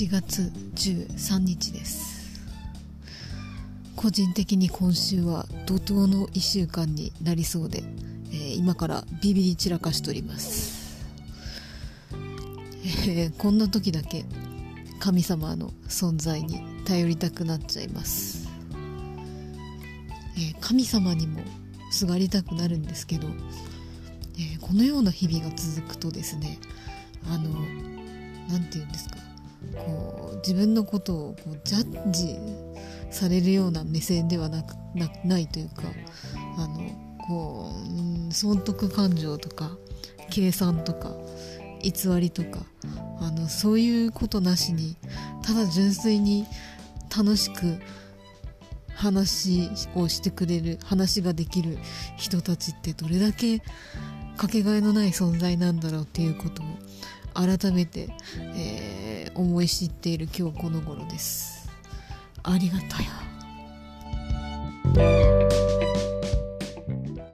7月13日です。個人的に今週は怒涛の1週間になりそうで、えー、今からビビり散らかしております、えー、こんな時だけ神様の存在に頼りたくなっちゃいます、えー、神様にもすがりたくなるんですけど、えこのような日々が続くとですねあの何て言うんですか？こう自分のことをこうジャッジされるような目線ではなくないというかあのこう、うん、損得感情とか計算とか偽りとかあのそういうことなしにただ純粋に楽しく話をしてくれる話ができる人たちってどれだけかけがえのない存在なんだろうっていうことを改めて、えー、思い知っている今日この頃です。ありがたや。